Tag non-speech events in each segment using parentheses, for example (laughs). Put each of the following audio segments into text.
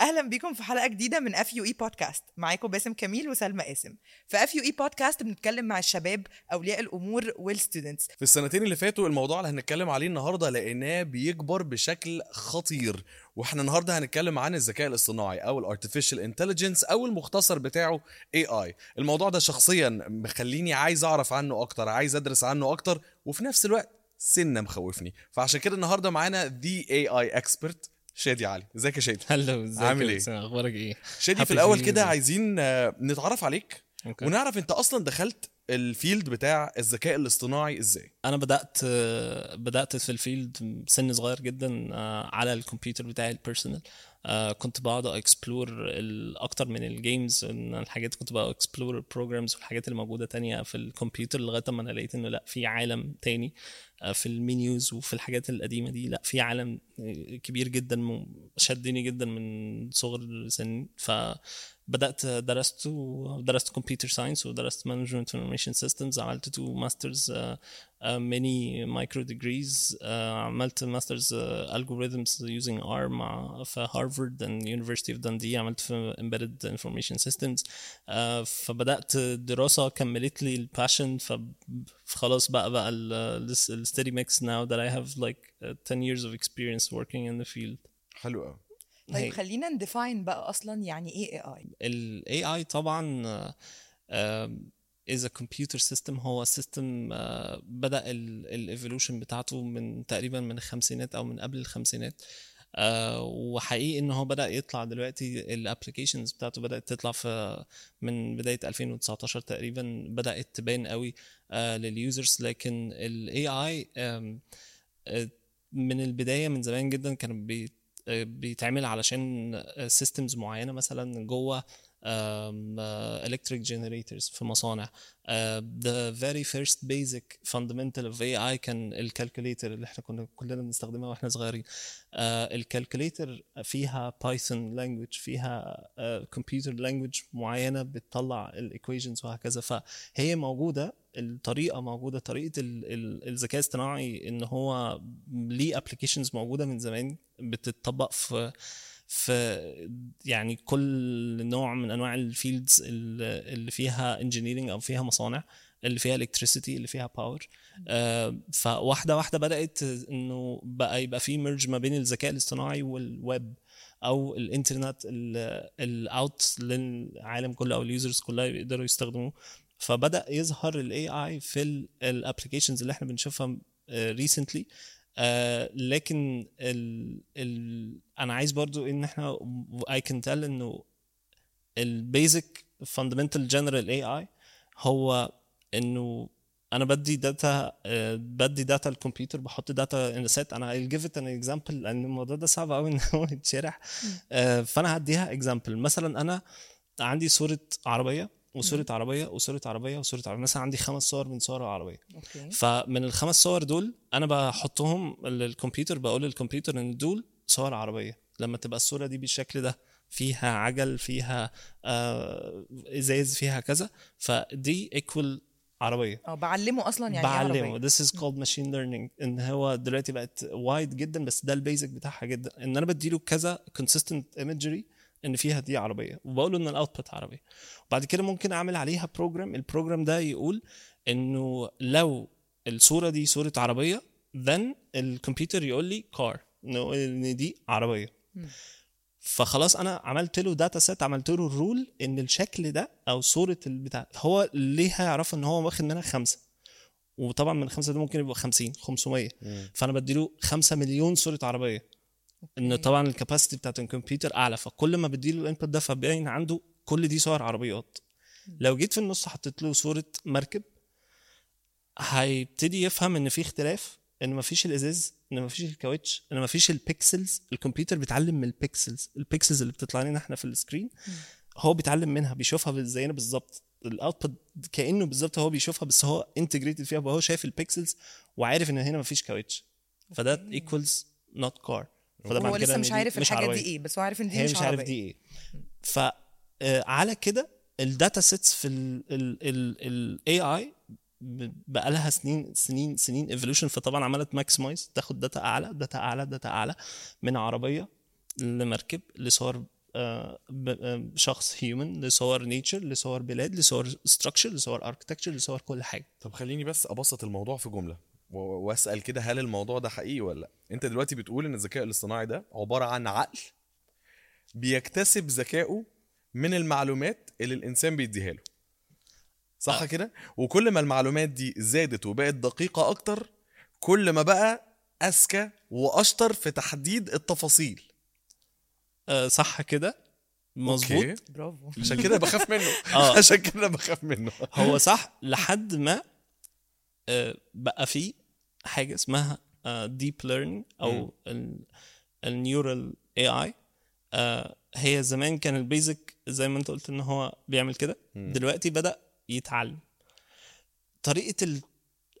أهلا بيكم في حلقة جديدة من FUE Podcast معاكم باسم كميل وسلمى قاسم في FUE Podcast بنتكلم مع الشباب أولياء الأمور وال students في السنتين اللي فاتوا الموضوع اللي هنتكلم عليه النهارده لقيناه بيكبر بشكل خطير. وإحنا النهارده هنتكلم عن الذكاء الاصطناعي أو ال artificial intelligence أو المختصر بتاعه AI الموضوع ده شخصيا مخليني عايز أعرف عنه أكتر عايز أدرس عنه أكتر وفي نفس الوقت سنة مخوفني. فعشان كده النهارده معانا the AI expert شادي علي. إزيك يا شادي؟ hello إزيك؟ عامل إيه؟ أخبارك إيه؟ شادي في الأول كده عايزين آه، نتعرف عليك okay. ونعرف أنت أصلا دخلت ال field بتاع الذكاء الاصطناعي إزاي؟ أنا بدأت آه، بدأت في ال field سن صغير جدا آه، على الكمبيوتر بتاعي ال personal كنت بقعد explore أكتر من ال games إن الحاجات كنت بقى explore ال programs والحاجات اللي موجودة تانية في الكمبيوتر لغاية ما أنا لقيت إنه لأ في عالم تاني. في ال menus وفي الحاجات القديمة دي لأ في عالم كبير جدا شدني جدا من صغر سني. فبدأت درست ودرست computer science ودرست management information systems عملت two masters many micro degrees عملت masters algorithms using R مع في Harvard and University of Dundee عملت في embedded information systems فبدأت دراسة كملت لي ال passion فخلاص بقى بقى ال study mix now that I have like uh, 10 years of experience working in the field. حلو قوي طيب خلينا ن define بقى أصلا يعني إيه AI ال AI طبعا آه، آه، is a computer system. هو system بدأ ال evolution بتاعته من تقريبا من الخمسينات أو من قبل الخمسينات. آه، وحقيقي إن هو بدأ يطلع دلوقتي ال applications بتاعته بدأت تطلع في من بداية 2019 تقريبا بدأت تبان قوي آه، لل users لكن ال AI آم، آه، من البداية من زمان جدا كان بي بيتعمل علشان systems معينة مثلا جوه electric generators في مصانع. Uh, the very first basic fundamental of AI كان ال calculator اللي إحنا كنا كلنا بنستخدمها وإحنا صغيرين. ال calculator فيها Python language فيها computer language معينة بتطلع ال equations وهكذا. فهي موجودة الطريقة موجودة طريقة ال- ال- الذكاء الاصطناعي إن هو ليه applications موجودة من زمان بتطبق في في يعني كل نوع من أنواع ال fields اللي فيها engineering أو فيها مصانع اللي فيها electricity اللي فيها power فواحدة واحدة بدأت إنه بقى يبقى في merge ما بين الذكاء الاصطناعي والويب أو الانترنت ال out للعالم كله أو ال users كلها يقدروا يستخدموه. فبدأ يظهر ال AI في ال applications اللي إحنا بنشوفها recently لكن ال ال أنا عايز برضو إن إحنا I can tell إنه ال basic fundamental general AI هو إنه أنا بدي data بدي data الكمبيوتر بحط data in set أنا I'll give it an example لأن الموضوع ده صعب قوي (laughs) إن هو يتشرح. آه، فأنا هديها example مثلا أنا عندي صورة عربية. وصورة عربية وصورة عربية وصورة عربية. مثلا عندي خمس صور من صور العربيه okay. فمن الخمس صور دول أنا بحطهم للكمبيوتر بقول للكمبيوتر إن دول صور عربية. لما تبقى الصورة دي بالشكل ده فيها عجل فيها آه إزاز فيها كذا فدي equal عربية. آه بعلمه أصلا يعني إيه بعلمه. عربية. this is called machine learning. إن هو دلوقتي بقت wide جدا بس ده ال basic بتاعها جدا. إن أنا بديله كذا consistent imagery إن فيها دي عربية وبقول له إن ال output عربية. وبعد كده ممكن أعمل عليها program ال program ده يقول إنه لو الصورة دي صورة عربية then الكمبيوتر يقول لي car انه إن دي عربية. فخلاص أنا عملت له data set عملت له ال rule إن الشكل ده أو صورة البتاع هو ليه هيعرف إن هو واخد منها خمسة. وطبعا من الخمسه ده ممكن يبقى 50 500 فأنا بديله 5 مليون صورة عربية. ان أوكي. طبعا ال capacity بتاعت الكمبيوتر أعلى فكل ما بديله ال input ده فباين عنده كل دي صور عربيات. لو جيت في النص حطيت له صورة مركب هيبتدي يفهم إن في اختلاف إن مفيش الإزاز إن مفيش الكاوتش إن مفيش ال pixels الكمبيوتر بيتعلم من ال pixels ال pixels اللي بتطلع لنا إحنا في ال screen هو بيتعلم منها بيشوفها زينا بالظبط. ال output كأنه بالظبط هو بيشوفها بس هو integrated فيها وهو شايف ال pixels وعارف إن هنا مفيش كاوتش. فده equals not car فده هو لسه مش عارف الحاجة عربية. دي إيه بس هو عارف إن دي هي مش, مش عارف. دي إيه فعلى كده ال data sets في ال AI بقى لها سنين سنين سنين evolution فطبعا عملت maximize تاخد data أعلى data أعلى data أعلى من عربية لمركب لصور آه، ب- آه، شخص human لصور nature لصور بلاد لصور structure لصور architecture لصور كل حاجة طب خليني بس أبسط الموضوع في جملة واسأل كده هل الموضوع ده حقيقي ولا لأ. انت دلوقتي بتقول إن الذكاء الاصطناعي ده عبارة عن عقل بيكتسب ذكائه من المعلومات اللي الإنسان بيديها له. صح آه. كده؟ وكل ما المعلومات دي زادت وبقت دقيقة أكتر كل ما بقى أذكى وأشطر في تحديد التفاصيل. آه، صح كده؟ مظبوط. برافو. عشان كده بخاف منه. (laughs) آه. عشان كده بخاف منه. هو صح لحد ما آه، بقى في حاجة اسمها deep learning أو ال neural AI هي زمان كان ال basic زي ما انت قلت إن هو بيعمل كده. دلوقتي بدأ يتعلم. طريقة ال-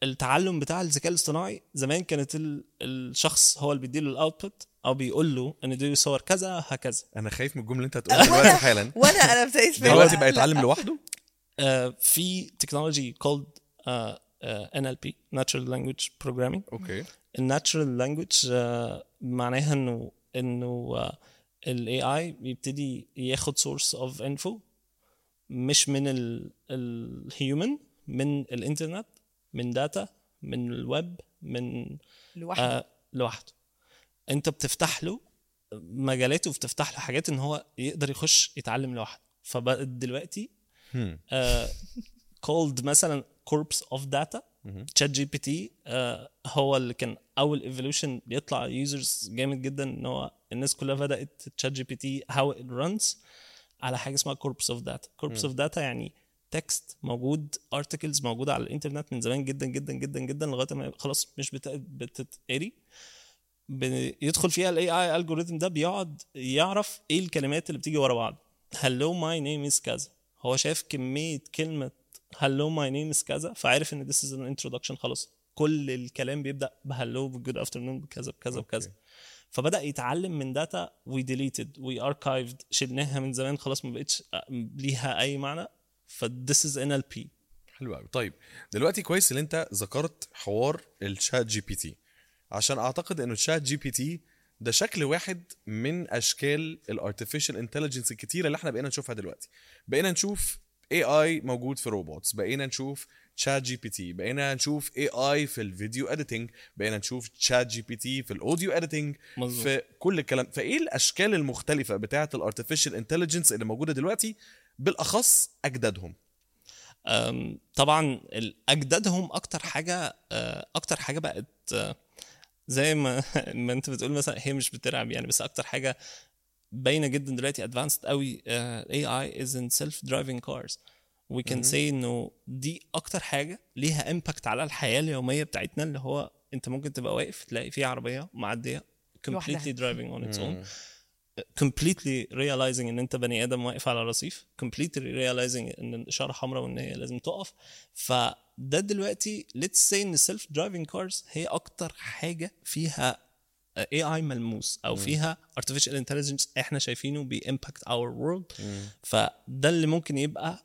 التعلم بتاع الذكاء الاصطناعي زمان كانت ال- الشخص هو اللي بيديله ال output أو بيقول له إن دي صور كذا هكذا. أنا خايف من الجملة اللي أنت هتقولها دلوقتي حالا. (laughs) وأنا أنا ابتديت دلوقتي. بقى يتعلم لوحده؟ آه، في technology called آه، آه، NLP Natural Language Programming. أوكي. ال natural language معناها انه انه ال AI بيبتدي ياخد source of info مش من ال human من الإنترنت من data من الويب من لوحده. آه لوحده. انت بتفتح له مجالات وبتفتح له حاجات ان هو يقدر يخش يتعلم لوحده. فبقت دلوقتي هم. called مثلا corpus of data ChatGPT هو اللي كان أول evolution بيطلع users جامد جدا إن هو الناس كلها بدأت ChatGPT how it runs على حاجة اسمها corpus of data corpus of data يعني text موجود articles موجوده على الإنترنت من زمان جدا جدا جدا جدا لغاية ما خلاص مش بت- بتتقري. بيدخل فيها ال AI algorithm ده بيقعد يعرف إيه الكلمات اللي بتيجي ورا بعض. hello my name is كذا. هو شايف كمية كلمة hello my name is كذا. فعارف إن this is an introduction خلاص. كل الكلام بيبدأ ب hello ب good afternoon بكذا بكذا بكذا فبدأ يتعلم من data we deleted we archived شلناها من زمان خلاص ما بقتش ليها أي معنى. ف this is NLP حلو قوي طيب دلوقتي كويس إن أنت ذكرت حوار ال ChatGPT عشان أعتقد إنه ال ChatGPT ده شكل واحد من أشكال ال artificial intelligence الكتيرة اللي إحنا بقينا نشوفها دلوقتي. بقينا نشوف AI موجود في robots بقينا نشوف ChatGPT بقينا نشوف AI في ال video editing بقينا نشوف ChatGPT في ال audio editing. في كل الكلام. فإيه الأشكال المختلفة بتاعة ال artificial intelligence اللي موجودة دلوقتي؟ بالأخص أجدادهم. طبعا أجدادهم أكتر حاجة آه، أكتر حاجة بقت آه، زي ما (laughs) ما أنت بتقول مثلا هي مش بترعب يعني بس أكتر حاجة باينة جدا دلوقتي advanced قوي ال AI is in self driving cars we can see إنه دي أكتر حاجة ليها impact على الحياة اليومية بتاعتنا اللي هو أنت ممكن تبقى واقف تلاقي في عربية معدية completely driving on its own. completely realizing إن أنت بني آدم واقف على رصيف completely realizing إن الإشارة حمراء وإن هي لازم تقف. فده دلوقتي let's say إن self driving cars هي أكتر حاجة فيها AI ملموس أو فيها artificial intelligence إحنا شايفينه بي impact our world فده اللي ممكن يبقى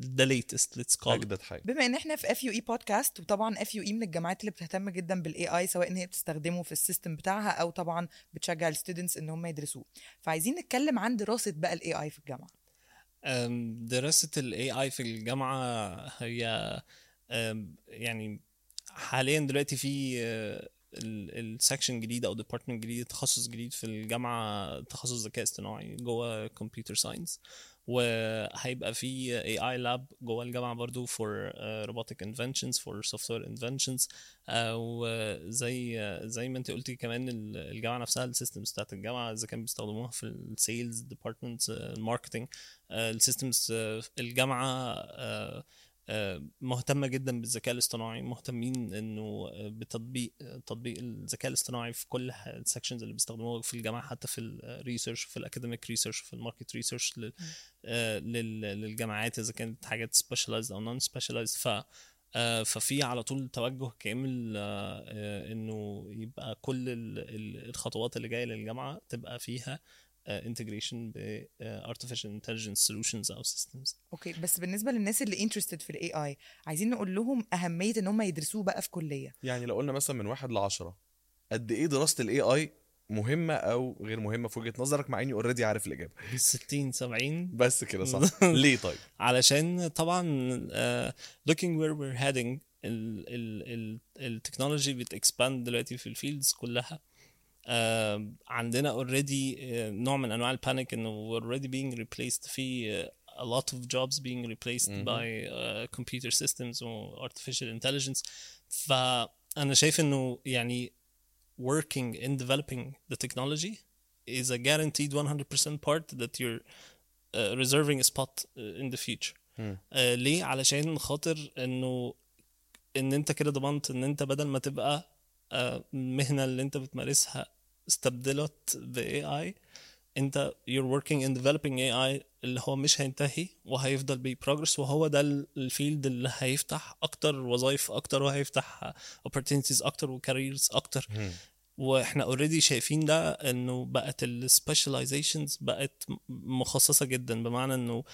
the latest. Let's call it. أجدد حاجة. بما إن إحنا في FUE Podcast وطبعا FUE من الجامعات اللي بتهتم جدا بال AI سواء إن هي بتستخدمه في ال system بتاعها أو طبعا بتشجع ال students إن هم يدرسوه. فعايزين نتكلم عن دراسة بقى ال AI في الجامعة. أم، دراسة ال AI في الجامعة هي يعني حاليا دلوقتي في ال section جديد أو department جديد تخصص جديد في الجامعة تخصص ذكاء اصطناعي جوه computer science وهيبقى في AI lab جوه الجامعة برضو for robotic inventions for software inventions وزي زي ما انت قلتي كمان ال- الجامعة نفسها ال systems بتاعت الجامعة إذا كان بيستخدموها في ال sales department ال marketing ال systems الجامعة آه، مهتمة جدا بالذكاء الاصطناعي مهتمين إنه آه، بتطبيق آه، تطبيق الذكاء الاصطناعي في كل ال sections اللي بيستخدموها في الجامعة حتى في ال research في ال academic research في ال market research للجامعات إذا كانت حاجات specialized أو non specialized ف آه، ففي على طول توجه كامل آه، آه، إنه يبقى كل ال- ال- الخطوات اللي جاية للجامعة تبقى فيها integration ب آه، artificial intelligence solutions أو systems. okay بس بالنسبة للناس اللي interested في ال AI عايزين نقول لهم أهمية إن هم يدرسوه بقى في كلية. يعني لو قلنا مثلا من واحد لعشرة قد إيه دراسة ال AI مهمة أو غير مهمة في وجهة نظرك مع إني already عارف الإجابة؟ 60 70 بس كده صح. (laughs) ليه طيب؟ علشان طبعا uh, looking where we're heading ال ال ال ال technology بت expand دلوقتي في ال fields كلها. عندنا uh, نوع من انواع البانيك انه already being replaced في uh, a lot of jobs being replaced مهم. by uh, computer systems و artificial intelligence فانا شايف انه يعني working in developing the technology is a guaranteed 100% part that you're uh, reserving a spot uh, in the future مم. آه ليه علشان خاطر انه ان انت كده ضمنت ان انت بدل ما تبقى آه المهنه اللي انت بتمارسها استبدلت ب AI انت you're working in developing AI اللي هو مش هينتهي وهيفضل يprogress وهو ده ال- ال field اللي هيفتح أكتر وظائف أكتر وهيفتح opportunities أكتر و careers أكتر. وإحنا already شايفين ده إنه بقت ال specializations بقت مخصصة جدا بمعنى إنه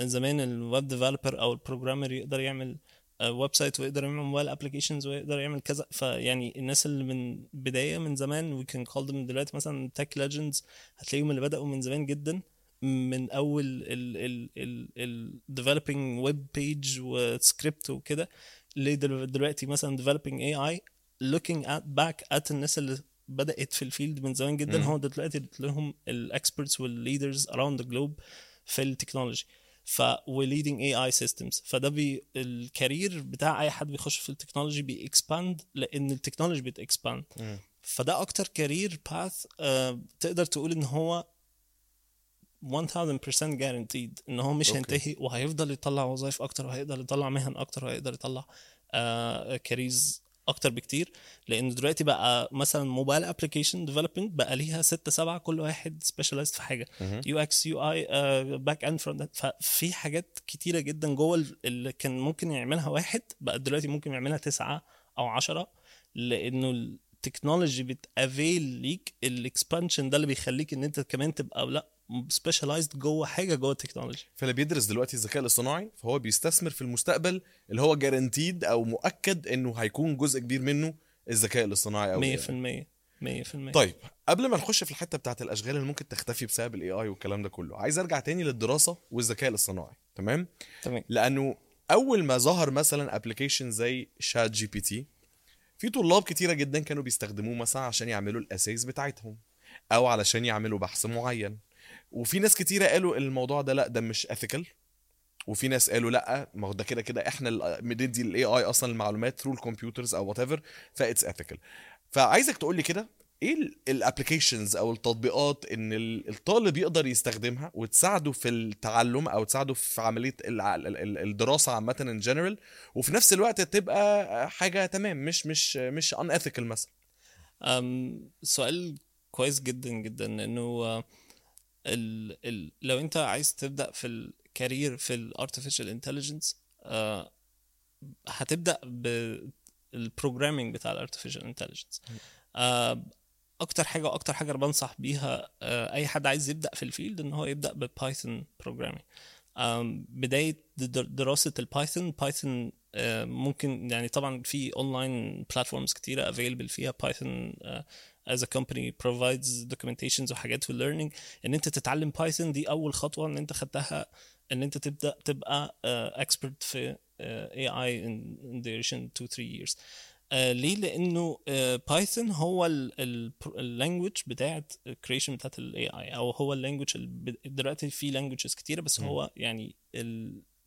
زمان ال web developer أو ال programmer يقدر يعمل website ويقدر يعمل mobile applications ويقدر يعمل كذا. فيعني الناس اللي من بداية من زمان we can call them دلوقتي مثلا tech legends هتلاقيهم اللي بدأوا من زمان جدا من أول ال ال ال ال developing web page وسكريبت وكده لدل- دلوقتي مثلا developing AI looking at back at الناس اللي بدأت في ال field من زمان جدا. هو دلوقتي تلاقيهم ال experts وال leaders around the globe في ال technology ف و leading AI systems فده بي ال career بتاع أي حد بيخش في ال technology بي expand لأن ال technology بت expand. فده أكتر career path uh, تقدر تقول إن هو 1000% guaranteed إن هو مش. هينتهي وهيفضل يطلع وظائف أكتر وهيقدر يطلع مهن أكتر وهيقدر يطلع careers أكتر بكتير لأن دلوقتي بقى مثلا mobile application development بقى ليها ستة سبعة كل واحد specialized في حاجة. UX UI back end front ففي حاجات كتيرة جدا جوه ال- اللي كان ممكن يعملها واحد بقى دلوقتي ممكن يعملها تسعة أو عشرة لأنه ال technology بت avail ليك ال expansion ده اللي بيخليك إن أنت كمان تبقى لأ specialized جوه حاجة جوه ال technology. فاللي بيدرس دلوقتي الذكاء الاصطناعي فهو بيستثمر في المستقبل اللي هو guaranteed أو مؤكد إنه هيكون جزء كبير منه الذكاء الاصطناعي أو ال 100% 100% طيب قبل ما نخش في الحتة بتاعت الأشغال اللي ممكن تختفي بسبب ال AI والكلام ده كله عايز أرجع تاني للدراسة والذكاء الاصطناعي تمام؟ تمام. لأنه أول ما ظهر مثلا application زي ChatGPT في طلاب كتيرة جدا كانوا بيستخدموه مثلا عشان يعملوا ال essays بتاعتهم أو علشان يعملوا بحث معين. وفي ناس كتيرة قالوا الموضوع ده لأ ده مش ethical وفي ناس قالوا لأ ما هو ده كده كده إحنا بندي ال AI أصلا المعلومات through ال computers أو whatever فit's ethical فعايزك تقول لي كده إيه ال applications أو التطبيقات إن ال- الطالب يقدر يستخدمها وتساعده في التعلم أو تساعده في عملية الدراسة عامة in general وفي نفس الوقت تبقى حاجة تمام مش مش مش un مثلا؟ سؤال كويس جدا جدا انه ال ال لو انت عايز تبدأ في ال career في ال artificial intelligence هتبدأ بال programming بتاع ال artificial intelligence أكتر حاجة وأكتر حاجة أنا بنصح بيها آه، أي حد عايز يبدأ في ال field إن هو يبدأ ب Python programming بداية در- دراسة ال Python Python ممكن يعني طبعا في online platforms كتيرة available فيها Python as a company provides documentations وحاجات في learning إن أنت تتعلم Python دي أول خطوة إن أنت خدتها إن أنت تبدأ تبقى uh, expert في uh, AI in, in duration 2 3 years uh, ليه لأنه Python هو ال language بتاعت creation بتاعت ال AI أو هو ال language دلوقتي في languages كتيرة بس. هو يعني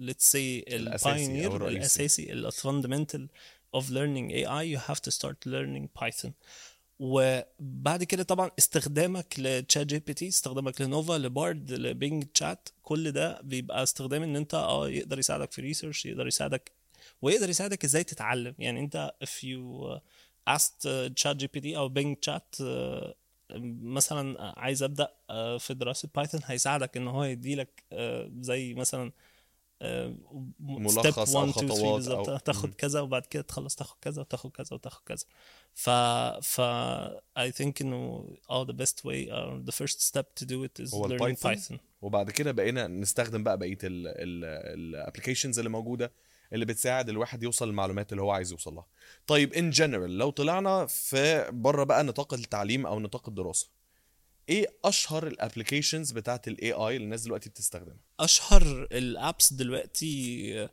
let's أو ال pioneer. الأساسي ال fundamental of learning AI you have to start learning Python وبعد كده طبعا استخدامك ل ChatGPT استخدامك ل Nova ل Bard ل Bing Chat كل ده بيبقى استخدام إن أنت آه يقدر يساعدك في research يقدر يساعدك ويقدر يساعدك إزاي تتعلم. يعني أنت if you asked ChatGPT أو Bing Chat مثلا عايز أبدأ آه، في دراسة Python هيساعدك إن هو يديلك آه، زي مثلا ملخص أو خطوات أو- مم. تاخد كذا وبعد كده تخلص تاخد كذا وتاخد كذا وتاخد كذا ف ف I think إنه آه the best way or the first step to do it is هو learning ال Python؟ Python وبعد كده بقينا نستخدم بقى بقية ال applications اللي موجودة اللي بتساعد الواحد يوصل للمعلومات اللي هو عايز يوصل لها طيب in general لو طلعنا في بره بقى نطاق التعليم أو نطاق الدراسة ايه اشهر الابلكيشنز بتاعت الاي اي اللي الناس دلوقتي بتستخدمها اشهر الابس دلوقتي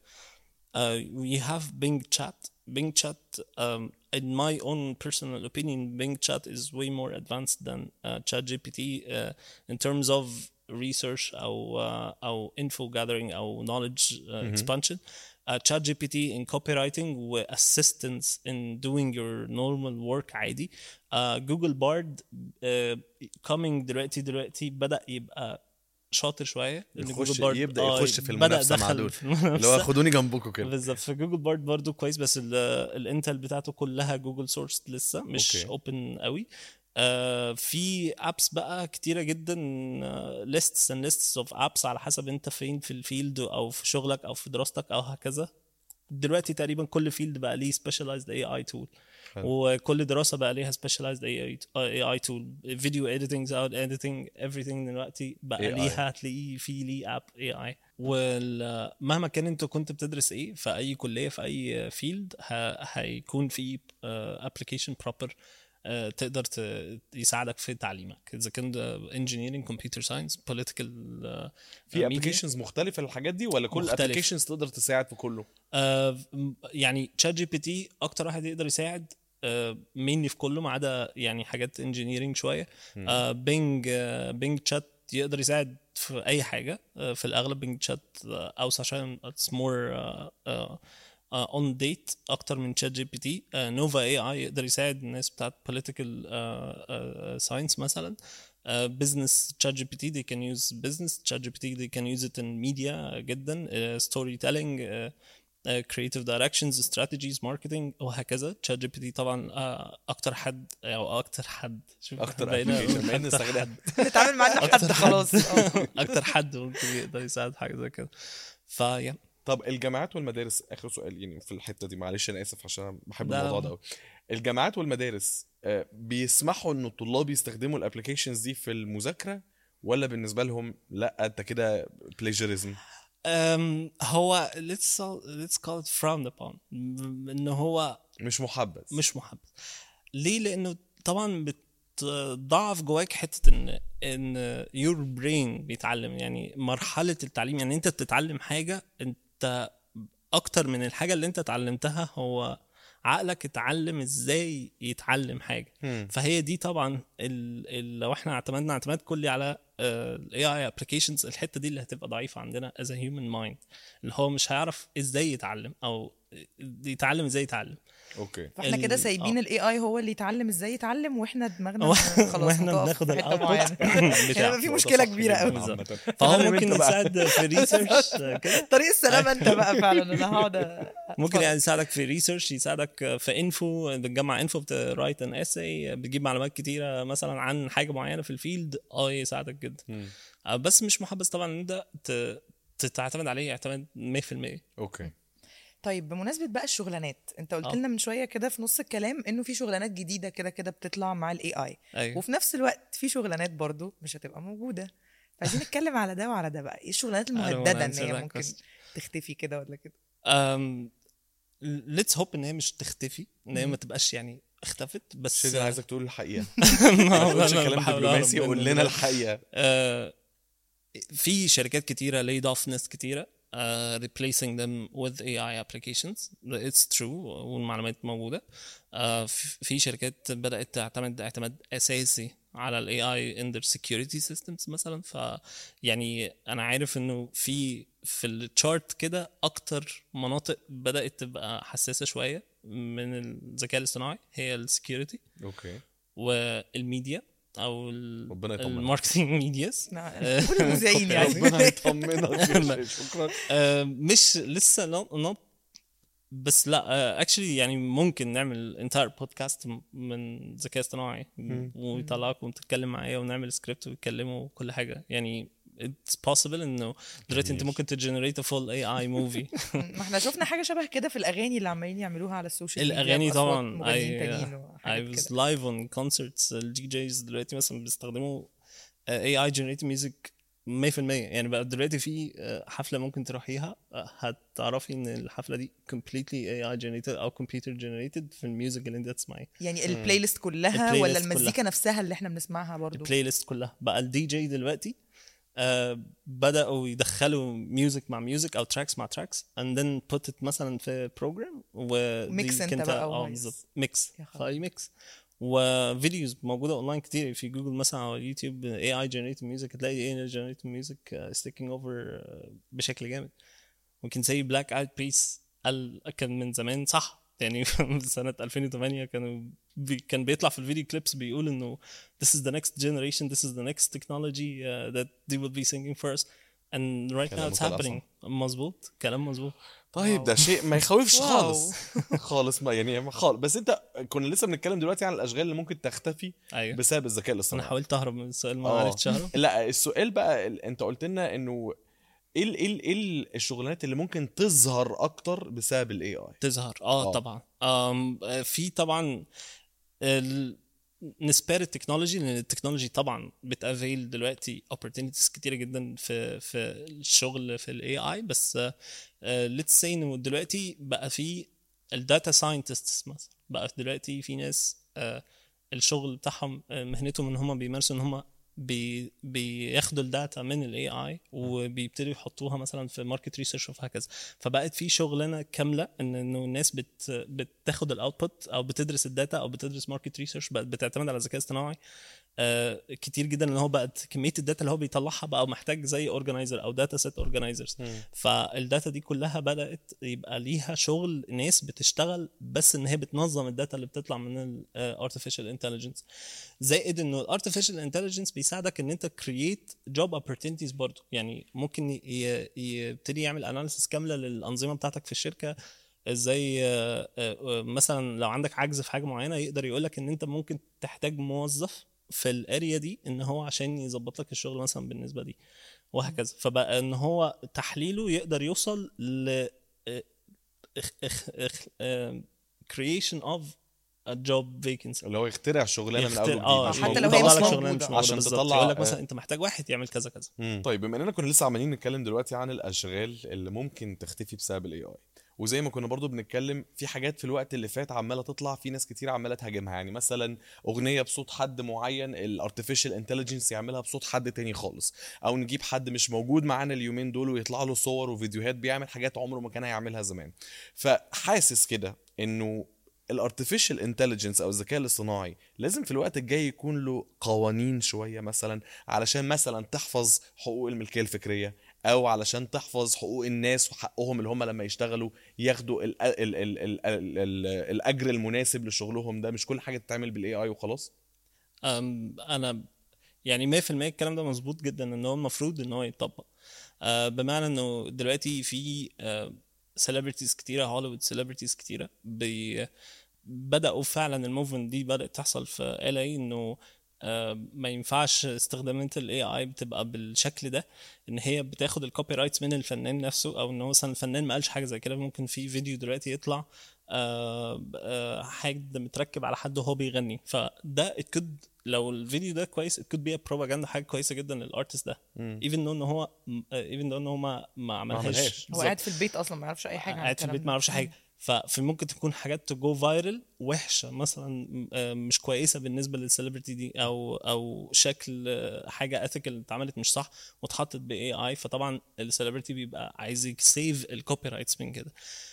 uh, we have Bing Chat Bing Chat um, in my own personal opinion Bing Chat is way more advanced than uh, ChatGPT uh, in terms of research أو uh, أو info gathering أو knowledge uh, expansion Uh, ChatGPT in copywriting و assistance in doing your normal work عادي. Uh, Google Bard uh, coming دلوقتي دلوقتي بدأ يبقى شاطر شوية. يخش Google Bard يبدأ آه، يخش في المنافسة مع دول. اللي هو. خدوني جنبكم كده. بالظبط. ف Google Bard برضو كويس بس ال- ال intel بتاعته كلها Google source لسه مش. open قوي. في apps بقى كتيرة جدا lists and lists of apps على حسب أنت فين في ال field أو في شغلك أو في دراستك أو هكذا دلوقتي تقريبا كل field بقى ليه specialized AI tool حلو. وكل دراسة بقى ليها specialized AI AI tool video editing sound editing everything دلوقتي بقى AI. ليها هتلاقيه في ليه app AI ومهما كان أنت كنت بتدرس إيه في أي كلية في أي field هيكون في application proper تقدر ت- يساعدك في تعليمك. إذا كان engineering computer science political في applications مختلفة للحاجات دي ولا كل. ال applications تقدر تساعد في كله؟ آه، يعني ChatGPT أكتر واحد يقدر يساعد mainly في كله ما عدا يعني حاجات engineering شوية. آه، Bing آه، Bing Chat يقدر يساعد في أي حاجة. آه، في الأغلب Bing Chat آه، اوسع شوية it's more up to date أكتر من تشات جي بي تي نوفا اي اي يقدر يساعد الناس بتاعت political science مثلا business ChatGPT they can use business. GPT they can use it in media جدا. storytelling creative directions strategies marketing وهكذا ChatGPT طبعا آه، أكتر حد أو أكتر حد. شوف أكتر بقينا. حد. نتعامل (laughs) معانا حد. خلاص آه. (laughs) أكتر حد ممكن يقدر يساعد حاجة زي كده. فيا طب الجامعات والمدارس آخر سؤال يعني في الحتة دي معلش أنا آسف عشان أنا بحب الموضوع. ده قوي الجامعات والمدارس آه، بيسمحوا إن الطلاب يستخدموا ال applications دي في المذاكرة ولا بالنسبة لهم لأ أنت كده plagiarism هو let's let's call it frowned upon. إن هو مش محبذ. مش محبذ. ليه؟ لأنه طبعا بتضعف جواك حتة ان إن your brain بيتعلم. يعني مرحلة التعليم يعني أنت بتتعلم حاجة أنت أكتر من الحاجة اللي انت اتعلمتها هو عقلك اتعلم إزاي يتعلم حاجة مم. فهي دي طبعا ال ال لو إحنا اعتمدنا اعتماد كلي على ال AI applications الحتة دي اللي هتبقى ضعيفة عندنا as human mind اللي هو مش هيعرف إزاي يتعلم أو يتعلم إزاي يتعلم. okay. فاحنا ال- كده سايبين آه. ال AI هو اللي يتعلم إزاي يتعلم وإحنا دماغنا (laughs) و- خلاص وإحنا بناخد ال output معينة. (laughs) هنا في مشكلة كبيرة قوي بالظبط. (laughs) فهو ممكن يساعد في research كده؟ طريق السلامه أنت بقى فعلا. أنا هقعد ممكن. يعني يساعدك في research يساعدك في info بتجمع info بت write an essay بتجيب معلومات كتيرة مثلا عن حاجة معينة في ال field آه يساعدك جدا. آه، بس مش محبذ طبعا إن أنت تعتمد عليه اعتماد 100% okay. طيب بمناسبة بقى الشغلانات انت قلت آه. لنا من شوية كده في نص الكلام انه في شغلانات جديدة كده كده بتطلع مع ال AI أيوه. وفي نفس الوقت في شغلانات برضو مش هتبقى موجودة. فعايزين نتكلم على ده وعلى ده بقى. إيه الشغلانات (laughs) المهددة إن هي ممكن question. تختفي كده ولا كده؟ أم ليتس هوب إن هي مش تختفي إن هي ما تبقاش يعني اختفت بس شيدي أنا عايزك تقول الحقيقة. (laughs) ما تقولش كلام دبلوماسي قول لنا. الحقيقة. آه، في شركات كتيرة laid off ناس كتيرة. Uh, replacing them with AI applications. It's true والمعلومات موجودة. Uh, في شركات بدأت تعتمد اعتماد أساسي على ال AI in their security systems مثلا. ف يعني أنا عارف إنه في في ال chart كده أكتر مناطق بدأت تبقى حساسة شوية من الذكاء الاصطناعي هي ال security okay وال media. أو ربنا يطمنك. ال marketing media. نعم. (laughs) كل المذيعين ربنا يعني يطمنك شكرا. آه، مش لسه not بس لا actually يعني ممكن نعمل entire podcast من ذكاء اصطناعي ويطلعك وتتكلم معايا ونعمل سكريبت ويتكلموا وكل حاجة. يعني it's possible إنه دلوقتي أنت. ممكن ت generate full AI movie ما إحنا شفنا حاجة شبه كده في الأغاني اللي عمالين يعملوها على ال social media الأغاني طبعا was كده. live on concerts. ال DJs دلوقتي مثلا بيستخدموا AI generated music 100% يعني بقى دلوقتي في آه، حفلة ممكن تروحيها. آه، هتعرفي إن الحفلة دي completely AI generated أو computer generated في ال music اللي انت هتسمعيه يعني ال playlist كلها ال play ولا المزيكا نفسها اللي إحنا بنسمعها برضو؟ البلاي ليست كلها. بقى الدي جي دلوقتي بدأوا يدخلوا ميوزك مع ميوزك أو تراكس مع تراكس and then put it مثلا في بروجرام و Mix أنت بقى آه. بالظبط. ميكس. فاي ميكس. وفيديوز موجودة اونلاين كتير. في جوجل مثلا أو يوتيوب اي اي جنريت ميوزك هتلاقي اي جنريت ميوزك ستيكينج اوفر بشكل جامد. ممكن زي بلاك ايد بيس كان من زمان صح؟ يعني (laughs) سنة 2008 كانوا P كان بيطلع في ال video clips بيقول إنه this is the next generation this is the next technology uh, that they will be singing first and right now it's happening. مظبوط؟ كلام مظبوط. طيب ده شيء ما يخوفش. (laughs) خالص. (laughs) خالص ما يعني ما خالص. بس أنت كنا لسه بنتكلم دلوقتي عن الأشغال اللي ممكن تختفي أيوه. بسبب الذكاء أنا الاصطناعي حاولت أهرب من السؤال ما آه. عرفتش أهرب. (laughs) لا السؤال بقى أنت قلت لنا إنه إيه إيه إيه ال- الشغلانات اللي ممكن تظهر أكتر بسبب ال AI تظهر. آه آه. طبعا. آه، في طبعا نسبة لل technology لأن ال technology طبعا بت avail دلوقتي opportunities كتيرة جدا في في الشغل في ال AI بس let's say إنه دلوقتي بقى في ال data scientists مثلا بقى دلوقتي في ناس آه، الشغل بتاعهم آه، مهنتهم إن هم بيمارسوا إن هم بي بياخدوا ال data من ال AI وبيبتدوا يحطوها مثلا في market research وهكذا. فبقت في شغلانة كاملة إن إنه الناس بت بتاخد ال output أو بتدرس ال data أو بتدرس market research بتعتمد على الذكاء الاصطناعي. آه كتير جدا إن هو بقت كمية ال data اللي هو بيطلعها بقى محتاج زي organizer أو data set organizers فال data دي كلها بدأت يبقى ليها شغل ناس بتشتغل بس إن هي بتنظم ال data اللي بتطلع من ال artificial intelligence زائد إنه ال artificial intelligence بيساعدك إن أنت create job opportunities برضه يعني ممكن يبتدي يعمل analysis كاملة للأنظمة بتاعتك في الشركة. إزاي آه، آه، مثلا لو عندك عجز في حاجة معينة يقدر يقول لك إن أنت ممكن تحتاج موظف في ال area دي إن هو عشان يظبط لك الشغل مثلا بالنسبة دي وهكذا فبقى إن هو تحليله يقدر يوصل ل creation of a job vacancy اللي هو يخترع شغلانة من أول آه حتى لو هي مش. موجودة عشان. تطلع- يقول لك آه. مثلا أنت محتاج واحد يعمل كذا كذا مم. طيب بما إننا كنا لسه عمالين نتكلم دلوقتي عن الأشغال اللي ممكن تختفي بسبب ال AI وزي ما كنا برضو بنتكلم في حاجات في الوقت اللي فات عمالة تطلع في ناس كتير عمالة تهاجمها. يعني مثلا أغنية بصوت حد معين ال artificial intelligence يعملها بصوت حد تاني خالص. أو نجيب حد مش موجود معانا اليومين دول ويطلع له صور وفيديوهات بيعمل حاجات عمره ما كان هيعملها زمان. فحاسس كده إنه ال artificial intelligence أو الذكاء الاصطناعي لازم في الوقت الجاي يكون له قوانين شوية مثلا علشان مثلا تحفظ حقوق الملكية الفكرية. أو علشان تحفظ حقوق الناس وحقهم اللي هم لما يشتغلوا ياخدوا الـ الـ الـ الـ الـ الـ الأجر المناسب لشغلهم ده مش كل حاجة تتعمل بال AI وخلاص؟ أنا يعني 100% الكلام ده مظبوط جدا إن هو المفروض إن هو يتطبق أه، بمعنى إنه دلوقتي في أه، celebrities كتيرة هوليوود celebrities كتيرة بدأوا فعلا ال movement دي بدأت تحصل في ال AI إنه ما ينفعش استخدامات ال AI بتبقى بالشكل ده إن هي بتاخد ال copyrights من الفنان نفسه أو إن هو مثلا الفنان ما قالش حاجة زي كده ممكن في فيديو دلوقتي يطلع آه، آه، حد متركب على حد وهو بيغني فده it could لو الفيديو ده كويس it could be a propaganda حاجة كويسة جدا لل artist ده even though إن هو even though إن هو ما ما عملهاش. هو. قاعد في البيت أصلا ما يعرفش أي حاجة عن قاعد في البيت. ما يعرفش حاجة ففي ممكن تكون حاجات to go viral وحشة مثلا آه، مش كويسة بالنسبة لل celebrity دي أو أو شكل آه، حاجة ethical اتعملت مش صح واتحطت ب AI فطبعا ال celebrity بيبقى عايز يsave ال copyrights من كده.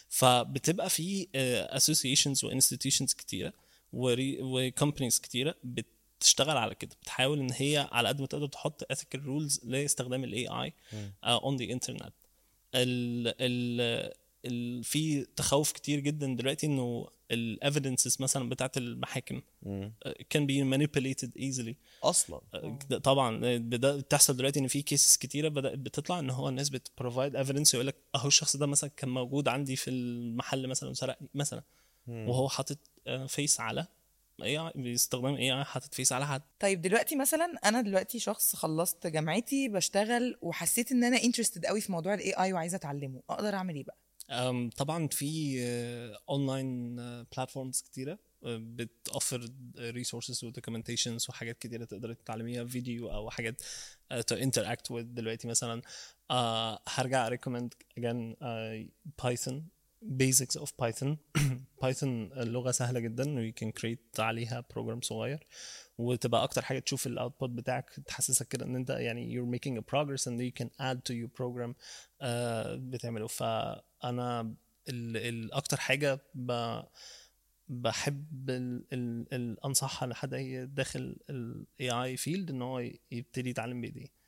فبتبقى في associations و institutions كتيرة و companies كتيرة بتشتغل على كده بتحاول إن هي على قد ما تقدر تحط ethical rules لاستخدام ال AI on the internet ال ال ال في تخوف كتير جدا دلوقتي إنه ال evidences مثلا بتاعت المحاكم can be manipulated easily. أصلا. ده طبعا بدا بتحصل دلوقتي إن في cases كتيرة بدات بتطلع إن هو الناس بت provide evidence يقول لك أهو الشخص ده مثلا كان موجود عندي في المحل مثلا وسرقني مثلا. وهو حاطط face على اي باستخدام AI حاطط face على حد. طيب دلوقتي مثلا أنا دلوقتي شخص خلصت جامعتي بشتغل وحسيت إن أنا interested قوي في موضوع ال AI وعايزة أتعلمه أقدر أعمل إيه بقى؟ طبعا في online platforms كتيرة بتوفر resources و documentations وحاجات كتيرة تقدر تتعلميها فيديو أو حاجات to interact with دلوقتي مثلا. هرجع recommend again Python basics of Python. (coughs) Python لغة سهلة جدا و you can create عليها program صغير. وتبقى أكتر حاجة تشوف ال output بتاعك تحسسك كده إن أنت يعني you're making a progress and you can add to your program uh, بتعمله. فأنا ال, ال أكتر حاجة ب بحب ال ال ال أنصحها لحد أي داخل ال AI field إن هو يبتدي يتعلم بايديه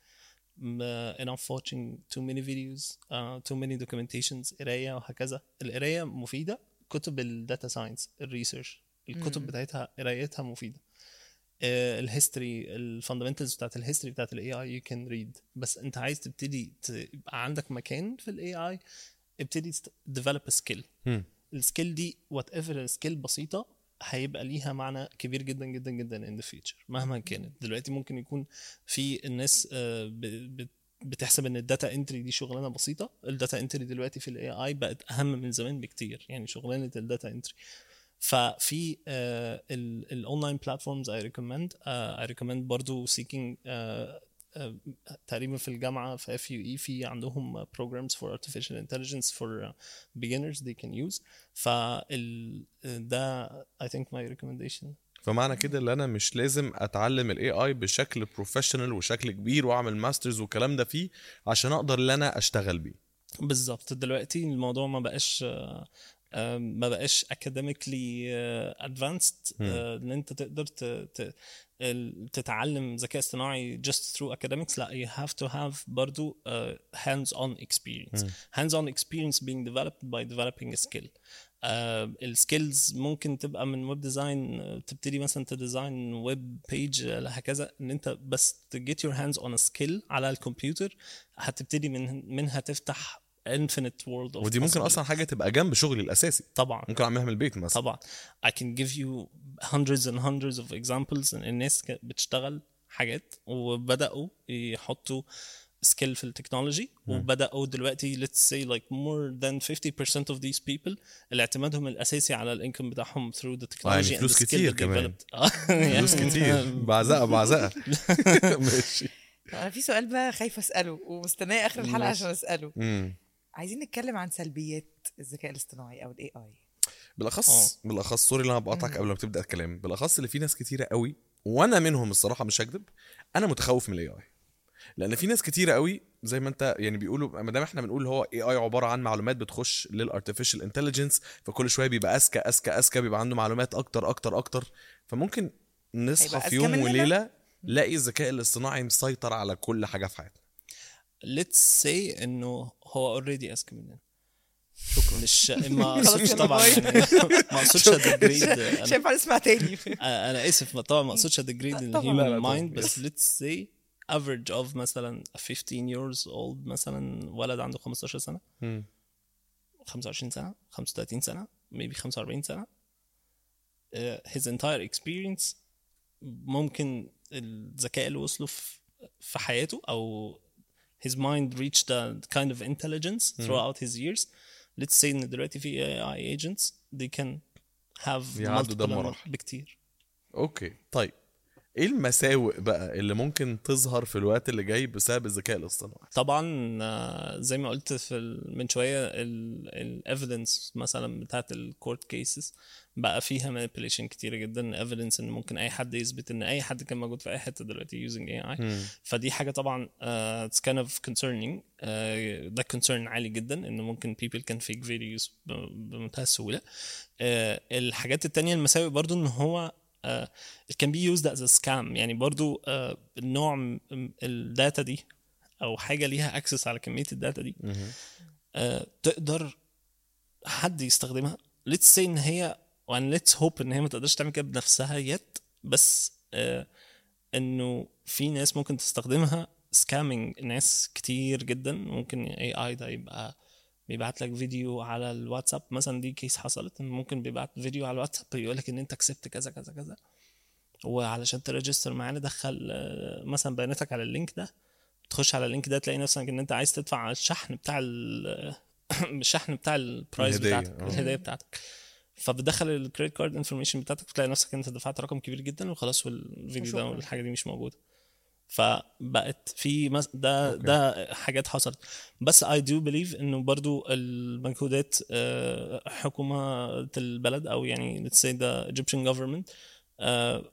enough watching too many videos uh, too many documentations قراية وهكذا. القراية مفيدة كتب ال data science ال research الكتب. بتاعتها قرايتها مفيدة. آه، ال history ال fundamentals بتاعت ال history بتاعت ال AI you can read بس انت عايز تبتدي تبقى عندك مكان في ال AI ابتدي develop skill. ال skill دي whatever skill بسيطة هيبقى ليها معنى كبير جدا جدا جدا in the future مهما كانت. دلوقتي ممكن يكون في الناس آه، بتحسب إن ال data entry دي شغلانة بسيطة. ال data entry دلوقتي في ال AI بقت أهم من زمان بكتير. يعني شغلانة ال data entry ففي ال online platforms I recommend I recommend برضو seeking تقريبا في الجامعة في FUE في عندهم programs for artificial intelligence for uh, beginners they can use. فال ده I think my recommendation. فمعنى كده ان أنا مش لازم أتعلم ال AI بشكل professional وشكل كبير وأعمل masters والكلام ده فيه عشان أقدر ان أنا أشتغل بيه. بالظبط. دلوقتي الموضوع ما بقاش آه، آه، ما بقاش academically advanced آه، آه، إن أنت تقدر تتعلم ذكاء اصطناعي just through academics لا you have to have برضو hands-on experience hands-on experience being developed by developing skill ال skills ممكن تبقى من web design تبتدي مثلا ت design web page هكذا. إن أنت بس ت get your hands-on skill على الكمبيوتر هتبتدي من منها تفتح infinite world of ودي ممكن. أصلا حاجة تبقى جنب شغلي الأساسي طبعا ممكن أعملها من البيت مثلا طبعا I can give you hundreds and hundreds of examples إن الناس بتشتغل حاجات وبدأوا يحطوا skill في ال technology وبدأوا دلوقتي let's say like more than 50% of these people اللي اعتمادهم الأساسي على ال income بتاعهم through the technology يعني and فلوس the skill كتير كمان. developed. (laughs) آه، يعني- فلوس كتير (laughs) بعزقه بعزقه (laughs) ماشي أنا في سؤال بقى خايفه أسأله ومستنيه آخر الحلقة. عشان أسأله. عايزين نتكلم عن سلبيات الذكاء الاصطناعي أو ال AI بالأخص بالأخص سوري اللي أنا بقطعك قبل ما تبدأ الكلام. بالأخص اللي في ناس كتيرة قوي وأنا منهم الصراحة مش هكذب أنا متخوف من ال AI لأن في ناس كتيرة قوي زي ما أنت يعني بيقولوا ما دام إحنا بنقول هو AI عبارة عن معلومات بتخش لل artificial intelligence فكل شوية بيبقى أذكى أذكى أذكى بيبقى عنده معلومات أكتر أكتر أكتر. فممكن نصحى في يوم؟ وليلة نلاقي الذكاء الاصطناعي مسيطر على كل حاجة في حياتنا. Let's say إنه هو already أذكى مننا شكرا. مش ما (laughs) أقصدش يلا طبعا. يعني ما أقصدش ادجريد مش هينفع نسمع تاني. أنا آسف طبعا ما أقصدش لا، ال human. mind بس let's say average of مثلا 15 years old مثلا ولد عنده 15 سنة. مم. 25 سنة 35 سنة maybe 45 سنة. Uh, his entire experience ممكن الذكاء اللي وصله في في حياته أو his mind reached a kind of intelligence throughout his years. Let's say ان دلوقتي في AI agents they can have يعدوا ده بكتير أوكي طيب. إيه المساوئ بقى اللي ممكن تظهر في الوقت اللي جاي بسبب الذكاء الاصطناعي؟ طبعا آه، زي ما قلت في من شوية ال evidence مثلا بتاعت ال court cases بقى فيها manipulation كتيره جدا evidence إن ممكن أي حد يثبت إن أي حد كان موجود في أي حتة دلوقتي using AI فدي حاجة طبعا uh, it's kind of concerning uh, ده concern عالي جدا إن ممكن people can fake videos ب- بمنتهى السهولة. uh, الحاجات التانية المساوئ برضو إن هو uh, it can be used as a scam. يعني برضو uh, النوع م- م- ال data دي أو حاجة ليها access على كمية ال data دي آه تقدر حد يستخدمها. let's say إن هي one let's hope إن هي ما تقدرش تعمل كده بنفسها yet بس آه إنه في ناس ممكن تستخدمها scamming ناس كتير جدا. ممكن AI ده يبقى بيبعت لك فيديو على الواتساب. مثلا دي case حصلت ممكن بيبعت فيديو على الواتساب يقول لك إن أنت كسبت كذا كذا كذا. وعلشان ت register معانا دخل آه، مثلا بياناتك على ال link ده. تخش على ال link ده تلاقي نفسك إن أنت عايز تدفع الشحن بتاع ال- (coughs) الشحن بتاع ال prize بتاعتك. الهدية بتاعتك. فبتدخل ال credit card information بتاعتك بتلاقي نفسك أنت دفعت رقم كبير جدا وخلاص والفيديو ده. والحاجة دي مش موجودة فبقت في مس... ده أوكي. ده حاجات حصلت بس I do believe إنه برضو المجهودات آه، حكومة البلد أو يعني let's say the Egyptian government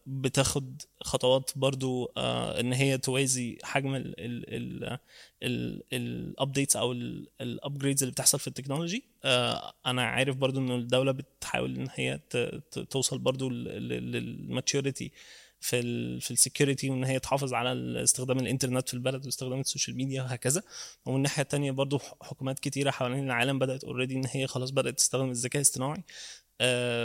بتاخد خطوات برضو آه، إن هي توازي حجم ال updates أو ال upgrades اللي بتحصل في ال technology. آه، أنا عارف برضو ان الدولة بتحاول إن هي توصل برضو لل maturity في ال في ال security وإن هي تحافظ على استخدام الإنترنت في البلد واستخدام ال social media وهكذا. ومن الناحية التانية برضو حكومات كتيرة حوالين العالم بدأت already إن هي خلاص بدأت تستخدم الذكاء الاصطناعي. آه،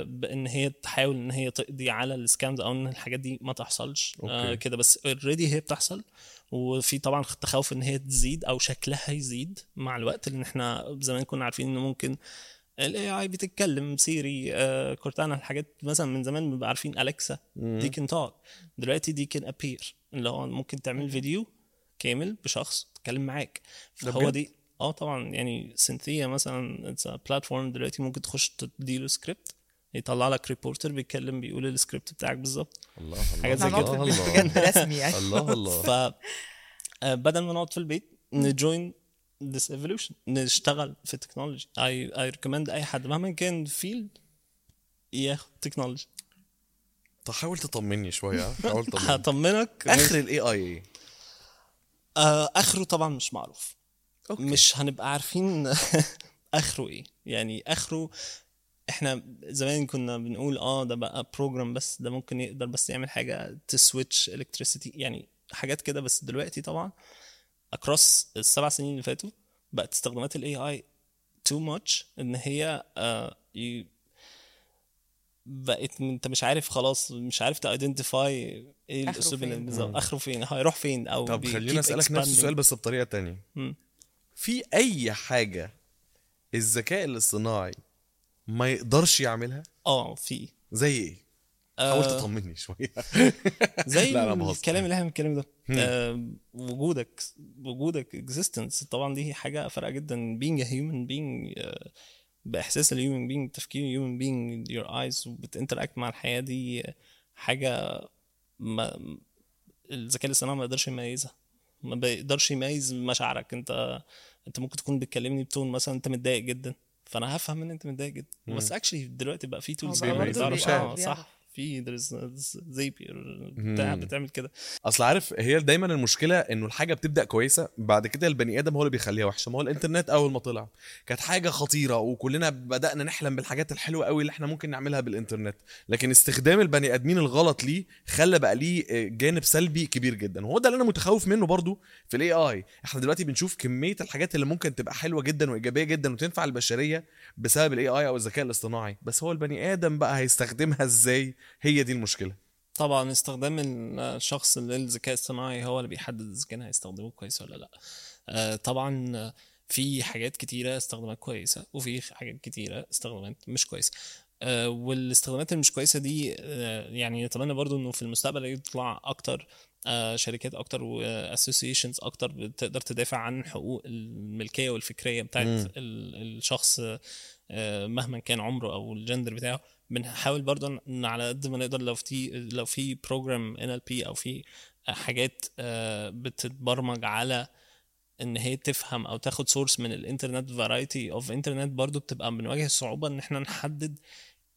بان هي تحاول إن هي تقضي على ال scams أو إن الحاجات دي ما تحصلش. آه، أوكي. كده بس already هي بتحصل. وفي طبعا تخوف إن هي تزيد أو شكلها يزيد مع الوقت لأن إحنا زمان كنا عارفين ان ممكن ال AI بتتكلم سيري آه كورتانا الحاجات مثلا من زمان بنبقى عارفين اليكسا دي كان talk دلوقتي دي كان appear اللي هو ممكن تعمل فيديو كامل بشخص تتكلم معاك. فهو؟ دي آه طبعا يعني سينثيا مثلا it's platform دلوقتي ممكن تخش تديله سكريبت يطلع لك reporter بيتكلم بيقول السكريبت بتاعك بالظبط. الله الله. حاجات زي كده. الله رسمي يعني. (laughs) الله الله. ف آه، بدل ما نقعد في البيت ن join this evolution نشتغل في ال technology I, I recommend أي حد مهما كان field ياخد technology طب حاول تطمني شوية. حاول تطمني. هطمنك. آخر ال AI إيه آخره طبعا مش معروف. أوكي. مش هنبقى عارفين (laughs) آخره إيه يعني آخره إحنا زمان كنا بنقول آه ده بقى program بس ده ممكن يقدر بس يعمل حاجة ت switch electricity يعني حاجات كده بس دلوقتي طبعا across السبع سنين اللي فاتوا بقت استخدامات ال AI too much إن هي آه ي- بقت أنت مش عارف خلاص مش عارف ت identify إيه الاسلوب اللي فين؟ بالظبط آخره فين هيروح فين أو طب خليني أسألك نفس. السؤال بس بطريقة تانية مم. في أي حاجة الذكاء الاصطناعي ما يقدرش يعملها؟ آه في. زي إيه؟ حاول آه، تطمني شوية. (laughs) زي لا، بهزر. الكلام اللي إحنا بنتكلم ده. آه وجودك وجودك existence طبعا دي حاجة فارقة جدا. Being a human being آه بإحساس ال human being تفكير ال human being your eyes وبت interact مع الحياة دي حاجة ما الذكاء الاصطناعي ما يقدرش يميزها. ما بيقدرش يميز مشاعرك. انت انت ممكن تكون بتكلمني ب tone مثلا انت متضايق جدا فأنا هفهم إن أنت متضايق جدا. بس actually دلوقتي بقى في tools. آه صح. في زيبير بتاع بتعمل كده. أصل عارف هي دايما المشكلة إنه الحاجة بتبدأ كويسة بعد كده البني آدم هو اللي بيخليها وحشة. ما هو الإنترنت أول ما طلع كانت حاجة خطيرة وكلنا بدأنا نحلم بالحاجات الحلوة قوي اللي إحنا ممكن نعملها بالإنترنت. لكن استخدام البني آدمين الغلط ليه خلى بقى ليه جانب سلبي كبير جدا. وهو ده اللي أنا متخوف منه برضو في ال AI إحنا دلوقتي بنشوف كمية الحاجات اللي ممكن تبقى حلوة جدا وإيجابية جدا وتنفع البشرية بسبب ال AI أو الذكاء الاصطناعي. بس هو البني آدم بقى هيستخدمها إزاي؟ هي دي المشكلة. طبعا استخدام الشخص للذكاء الصناعي هو اللي بيحدد إذا كان هيستخدمه كويس ولا لأ. آه، طبعا في حاجات كتيرة استخدامات كويسة وفي حاجات كتيرة استخدامات مش كويسة. آه، والاستخدامات المش كويسة دي آه، يعني نتمنى برضو إنه في المستقبل يطلع أكتر آه، شركات أكتر واسوسيشنز أكتر بتقدر تدافع عن حقوق الملكية والفكرية بتاعت الشخص مهما كان عمره أو الجندر بتاعه بنحاول برضو إن على قد ما نقدر لو في لو في بروجرام ان ال بي أو في حاجات آه، بتتبرمج على إن هي تفهم أو تاخد سورس من الإنترنت فرايتي اوف إنترنت برضو بتبقى بنواجه صعوبة إن إحنا نحدد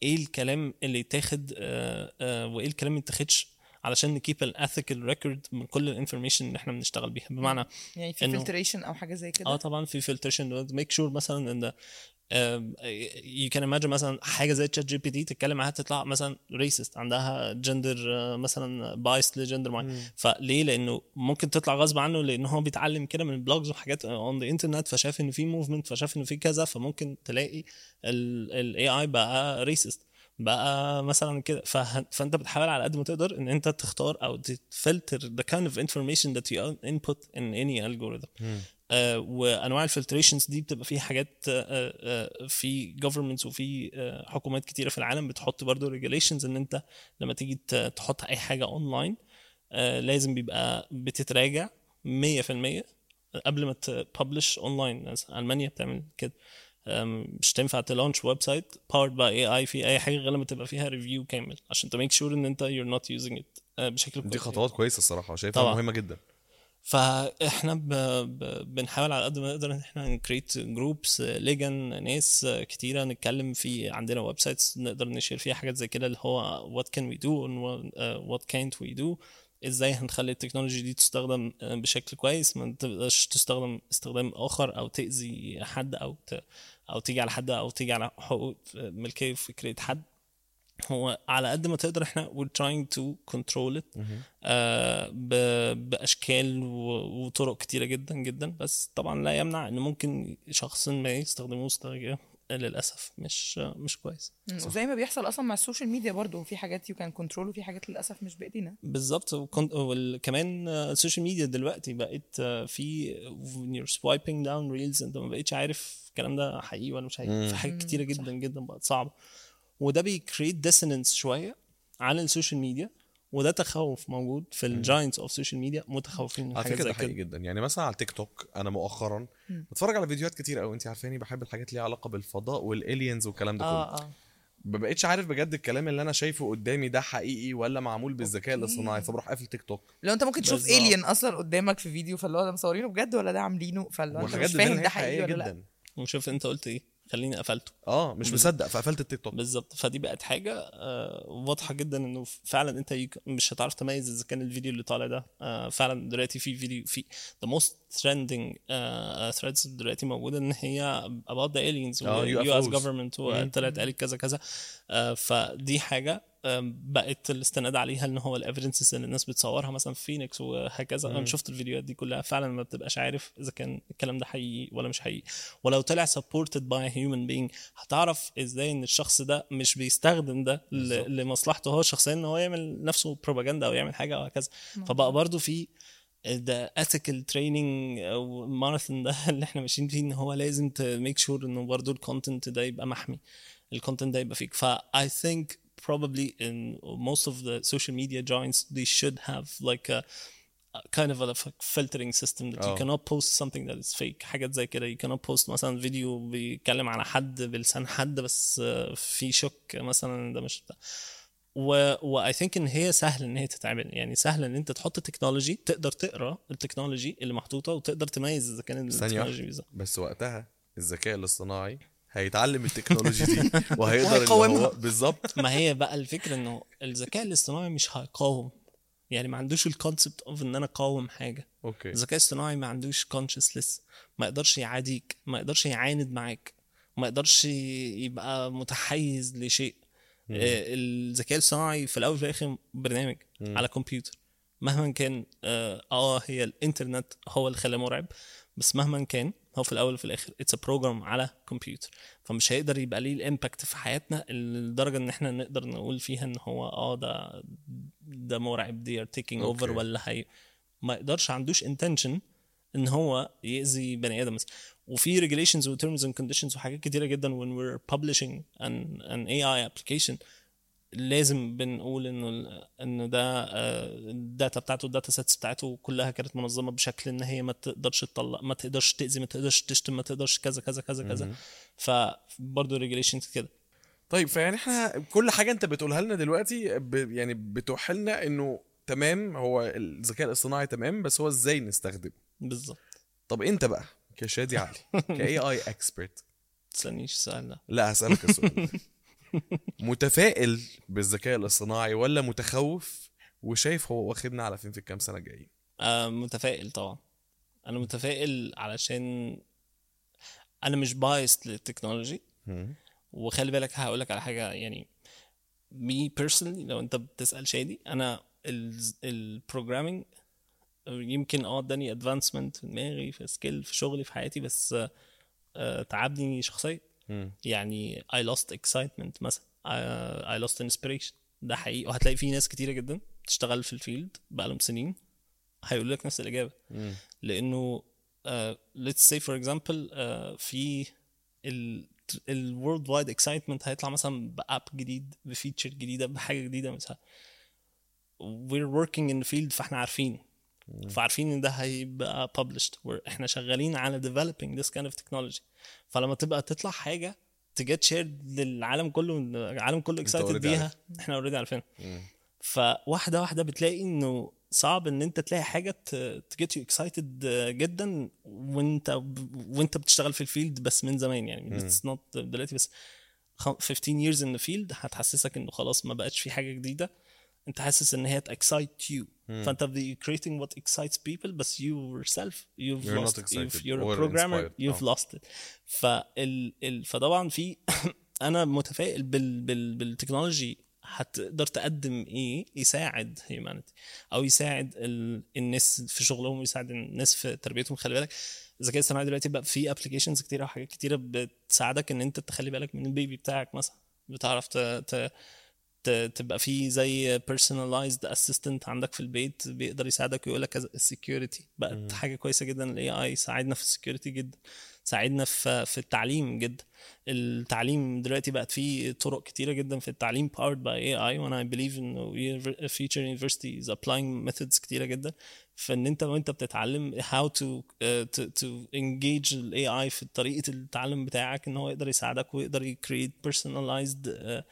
إيه الكلام اللي يتاخد آه، آه، وإيه الكلام اللي يتاخدش علشان نكيب الاثيكال ريكورد من كل الانفورميشن اللي إحنا بنشتغل بيها. بمعنى يعني في فلتريشن أو حاجة زي كده؟ آه طبعا في filtration make sure مثلا إن you can imagine مثلا حاجة زي تشات جي بي تي تتكلم معاها تطلع مثلا racist عندها جندر مثلا biased ل gender معين. فليه لأنه ممكن تطلع غصب عنه لأن هو بيتعلم كده من blogs وحاجات on the internet فشاف ان في movement فشاف ان في كذا فممكن تلاقي ال AI بقى racist بقى مثلا كده. فه- فأنت بتحاول على قد ما تقدر إن أنت تختار أو ت filter the kind of information that you input in any algorithm. آه، وأنواع ال filtrations دي بتبقى فيها حاجات آه، آه، في governments وفي آه، حكومات كتيرة في العالم بتحط برضو regulations إن أنت لما تيجي تحط أي حاجة اونلاين لازم بيبقى بتتراجع 100% قبل ما ت publish online ألمانيا بتعمل كده. مش تنفع ت launch website powered by AI في أي حاجة غير لما تبقى فيها review كامل عشان ت make sure إن أنت you're not using it آه، بشكل دي كويس. خطوات كويسة الصراحة شايفها. مهمة جدا. فإحنا ب... ب... بنحاول على قد ما نقدر إن إحنا نكريت جروبس ليجن ناس كتيرة نتكلم في عندنا ويب سايتس نقدر نشير فيها حاجات زي كده اللي هو وات كان وي دو وات كانت وي دو إزاي هنخلي التكنولوجي دي تستخدم آه، بشكل كويس ما تبقاش تستخدم استخدام آخر أو تأذي حد أو ت... أو تيجي على حد أو تيجي على حقوق ملكية فكريه حد. هو على قد ما تقدر إحنا we're trying to control it آه ب- بأشكال و- وطرق كتيرة جدا جدا. بس طبعا لا يمنع إن ممكن شخص ما يستخدموه استخدام للأسف. مش مش كويس. وزي ما بيحصل أصلا مع ال social media برضو في حاجات you can control وفي حاجات للأسف مش بإيدينا. بالظبط. وكمان ال social media دلوقتي بقت في you're swiping down reels أنت ما بقتش عارف الكلام ده حقيقي ولا مش حقيقي. في حاجات كتيرة جدا جدا بقت صعبة. وده بي create dissonance شوية عن ال social media. وده تخوف موجود في ال giants of social media متخوفين من على حاجات فكرة زي ده حقيقي كده. جدا. يعني مثلا على تيك توك أنا مؤخرا بتفرج على فيديوهات كتير قوي انت عارفاني بحب الحاجات اللي ليها علاقة بالفضاء وال aliens والكلام ده كله. آه آه. ما بقتش عارف بجد الكلام اللي أنا شايفه قدامي ده حقيقي ولا معمول بالذكاء. الاصطناعي فبروح قافل تيك توك لو أنت ممكن تشوف. alien أصلا قدامك في فيديو فاللي هو ده مصورينه بجد ولا ده عاملينه؟ فاللي هو مش فاهم ده حقيقي ولا لأ. جدا. وشوف أنت قلت إيه؟ خليني قفلته. آه مش مصدق فقفلت التيك توك. بالظبط. فدي بقت حاجة آه، واضحة جدا إنه فعلا أنت مش هتعرف تميز إذا كان الفيديو اللي طالع ده. آه، فعلا دلوقتي في فيديو في the most trending uh, threads دلوقتي موجودة إن هي about the aliens و US UFOs. government وطلعت قالت كذا كذا. آه، فدي حاجة بقت الاستناد عليها إن هو ال evidences اللي الناس بتصورها مثلا في فينيكس وهكذا. أنا شفت الفيديوهات دي كلها فعلا ما بتبقاش عارف إذا كان الكلام ده حقيقي ولا مش حقيقي. ولو طلع supported by a human being هتعرف إزاي إن الشخص ده مش بيستخدم ده لمصلحته هو الشخصيه إن هو يعمل نفسه بروباجندا أو يعمل حاجة أو هكذا. فبقى برضو في ده ethical training أو ماراثون ده (laughs) اللي إحنا ماشيين فيه إن هو لازم ت make sure إنه برضو ال content ده يبقى محمي ال content ده يبقى fake ف I think probably in most of the social media giants they should have like a a kind of a filtering system that you آه. cannot post something that is fake. حاجات زي كده. You cannot post مثلا فيديو بيتكلم على حد بلسان حد بس آه، في شك مثلا. ده مش بتاع و, و I think إن هي سهل إن هي تتعمل. يعني سهل إن أنت تحط technology تقدر تقرأ ال technology اللي محطوطة وتقدر تميز إذا كان التكنولوجي بس وقتها الذكاء الاصطناعي هيتعلم ال technology دي (laughs) وهيقدر. هو بالظبط. ما هي بقى الفكرة إنه الذكاء الاصطناعي مش هيقاوم. يعني ما عندوش ال concept of إن أنا أقاوم حاجة. okay. الذكاء الاصطناعي ما عندوش consciousness ما يقدرش يعاديك ما يقدرش يعاند معاك ما يقدرش يبقى متحيز لشيء. آه، الذكاء الاصطناعي في الأول وفي الآخر برنامج على كمبيوتر مهما كان آه آه، هي الإنترنت هو اللي خلاه مرعب بس مهما كان هو في الأول وفي الآخر. it's program على كمبيوتر فمش هيقدر يبقى ليه ال impact في حياتنا لدرجة إن إحنا نقدر نقول فيها إن هو آه ده ده مرعب they are taking over. ولا هي. ما يقدرش عندوش intention إن هو يأذي بني آدم. وفي regulations و terms and conditions وحاجات كتيرة جدا when we're publishing an, an AI application لازم بنقول إنه انه ده آه، ال data بتاعته ال data sets بتاعته كلها كانت منظمة بشكل إن هي ما تقدرش تطلع ما تقدرش تأذي ما تقدرش تشتم ما تقدرش كذا كذا كذا كذا. فبرضه regulations كده. طيب فيعني إحنا كل حاجة أنت بتقولها لنا دلوقتي ب... يعني بتوحي لنا إنه تمام هو الذكاء الاصطناعي تمام بس هو إزاي نستخدمه؟ بالظبط. طب أنت بقى كشادي علي كاي اي اكسبرت تسألنيش السؤال ده. لا هسألك السؤال. (laughs) متفائل بالذكاء الاصطناعي ولا متخوف وشايف هو واخدنا على فين في الكام سنة الجايين؟ آه متفائل طبعا. أنا متفائل علشان أنا مش biased لل technology. وخلي بالك هقول لك على حاجة يعني me personally لو أنت بتسأل شادي أنا ال programming يمكن آه اداني advancement في دماغي في skill في شغلي في حياتي بس آه، تعبني شخصيا. يعني I lost excitement مثلا. I, lost inspiration. ده حقيقي. وهتلاقي في ناس كتيرة جدا بتشتغل في ال field بقالهم سنين هيقول لك نفس الإجابة. لأنه uh, let's say for example uh, في ال ال worldwide excitement هيطلع مثلا ب app جديد ب feature جديدة بحاجة جديدة مثلا we're working in the field فإحنا عارفين. فعارفين إن ده هيبقى published. إحنا شغالين على developing this kind of technology. فلما تبقى تطلع حاجة ت get shared للعالم كله العالم كله excited بيها. إحنا اوريدي عارفينها. فواحدة واحدة بتلاقي إنه صعب إن أنت تلاقي حاجة تجيت يو اكسايتد جدا وأنت وأنت بتشتغل في الفيلد بس من زمان. يعني اتس نوت دلوقتي بس خ- 15 years in the field هتحسسك إنه خلاص ما بقتش في حاجة جديدة. انت حاسس ان هي تاكسايت يو فانت the creating what excites people بس you yourself you've You're not lost excited you've, you're a or programmer inspired. you've آه. lost it. فال ال فطبعا في (coughs) أنا متفائل بال بال بال technology هتقدر تقدم إيه؟ يساعد humanity أو يساعد ال... الناس في شغلهم ويساعد الناس في تربيتهم. خلي بالك الذكاء الاصطناعي دلوقتي بقى في applications كتيرة وحاجات كتيرة بتساعدك إن أنت تخلي بالك من ال baby بتاعك مثلا. بتعرف ت... ت... تبقى في زي personalized assistant عندك في البيت بيقدر يساعدك ويقول لك ال security بقت حاجة كويسة جدا ال AI ساعدنا في ال security جدا ساعدنا في في التعليم جدا. التعليم دلوقتي بقت فيه طرق كتيرة جدا في التعليم powered by AI وأنا I believe انه univer- future university is applying methods كتيرة جدا. فإن أنت وأنت بتتعلم how to uh, to, to engage ال AI في طريقة التعلم بتاعك إن هو يقدر يساعدك ويقدر ي create personalized uh,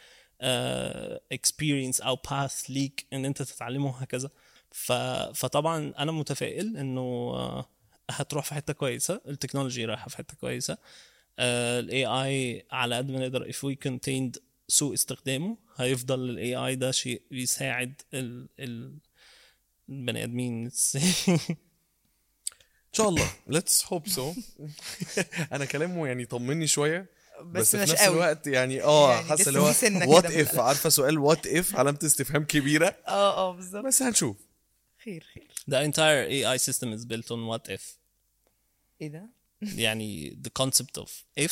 uh, experience أو path ليك إن أنت تتعلمه وهكذا. فطبعا أنا متفائل إنه uh, هتروح في حتة كويسة ال technology رايحة في حتة كويسة. ال AI على قد ما نقدر if we contained سوء استخدامه هيفضل ال AI ده شيء بيساعد ال ال البني آدمين. (laughs) إن شاء الله. let's hope so أنا كلامه يعني طمني شوية. بس, بس في مش نفس قوي. الوقت يعني آه يعني حاسه اللي هو what if. عارفة سؤال what if علامة استفهام كبيرة. آه آه بالظبط. بس هنشوف. خير خير. The entire AI system is built on what if. إيه ده؟ (laughs) يعني the concept of if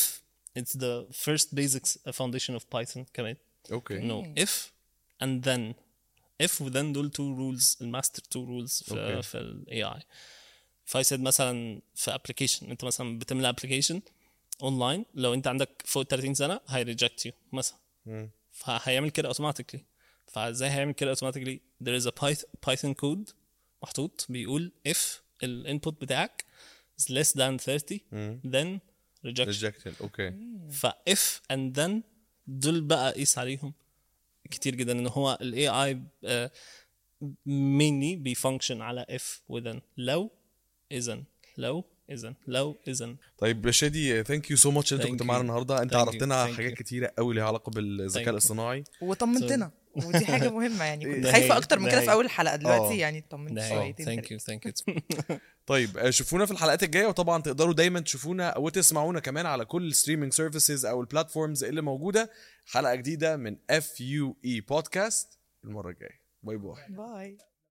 it's the first basic foundation of Python كمان. أوكي انه if and then. If و then دول two rules الماستر two rules في أوكي. في ال AI فايسد مثلا في application انت مثلا بتملى application اونلاين لو انت عندك فوق 30 سنة هي reject you مثلا. فهيعمل كده automatically. فازاي هيعمل كده automatically there is a Pyth- Python code محطوط بيقول if ال input بتاعك is less than 30 then rejection rejected okay ف if and then دول بقى قيس عليهم كتير جدا إن هو ال AI mainly بي function على if و then لو اذا لو. اذا لو اذا طيب شادي thank you so much أنت Thank كنت you. معانا النهارده. أنت. عرفتنا حاجات you. كتيرة قوي ليها علاقة بالذكاء. الاصطناعي. وطمنتنا. ودي حاجة (laughs) مهمة يعني كنت خايفة أكتر من ده كده. في أول الحلقة دلوقتي آه. يعني طمنت شويتين thank you thank you طيب آه، شوفونا في الحلقات الجاية وطبعا تقدروا دايما تشوفونا وتسمعونا كمان على كل ال streaming services أو ال platforms اللي موجودة. حلقة جديدة من FUE Podcast المرة الجاية. bye bye. bye.